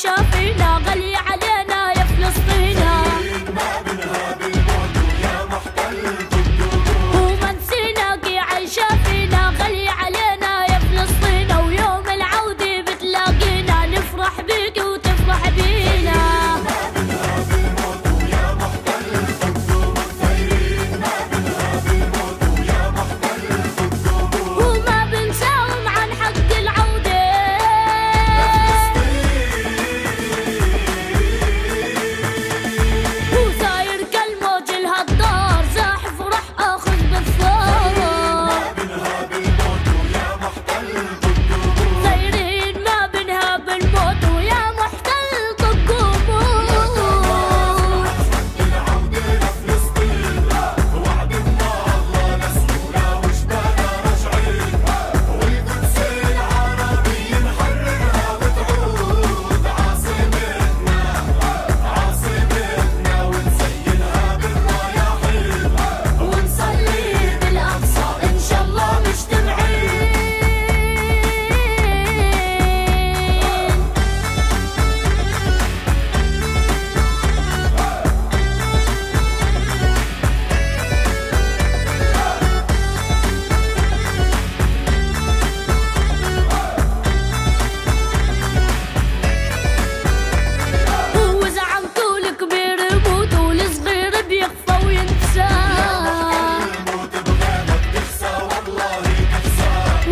मुसाफिर ना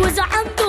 وزعمته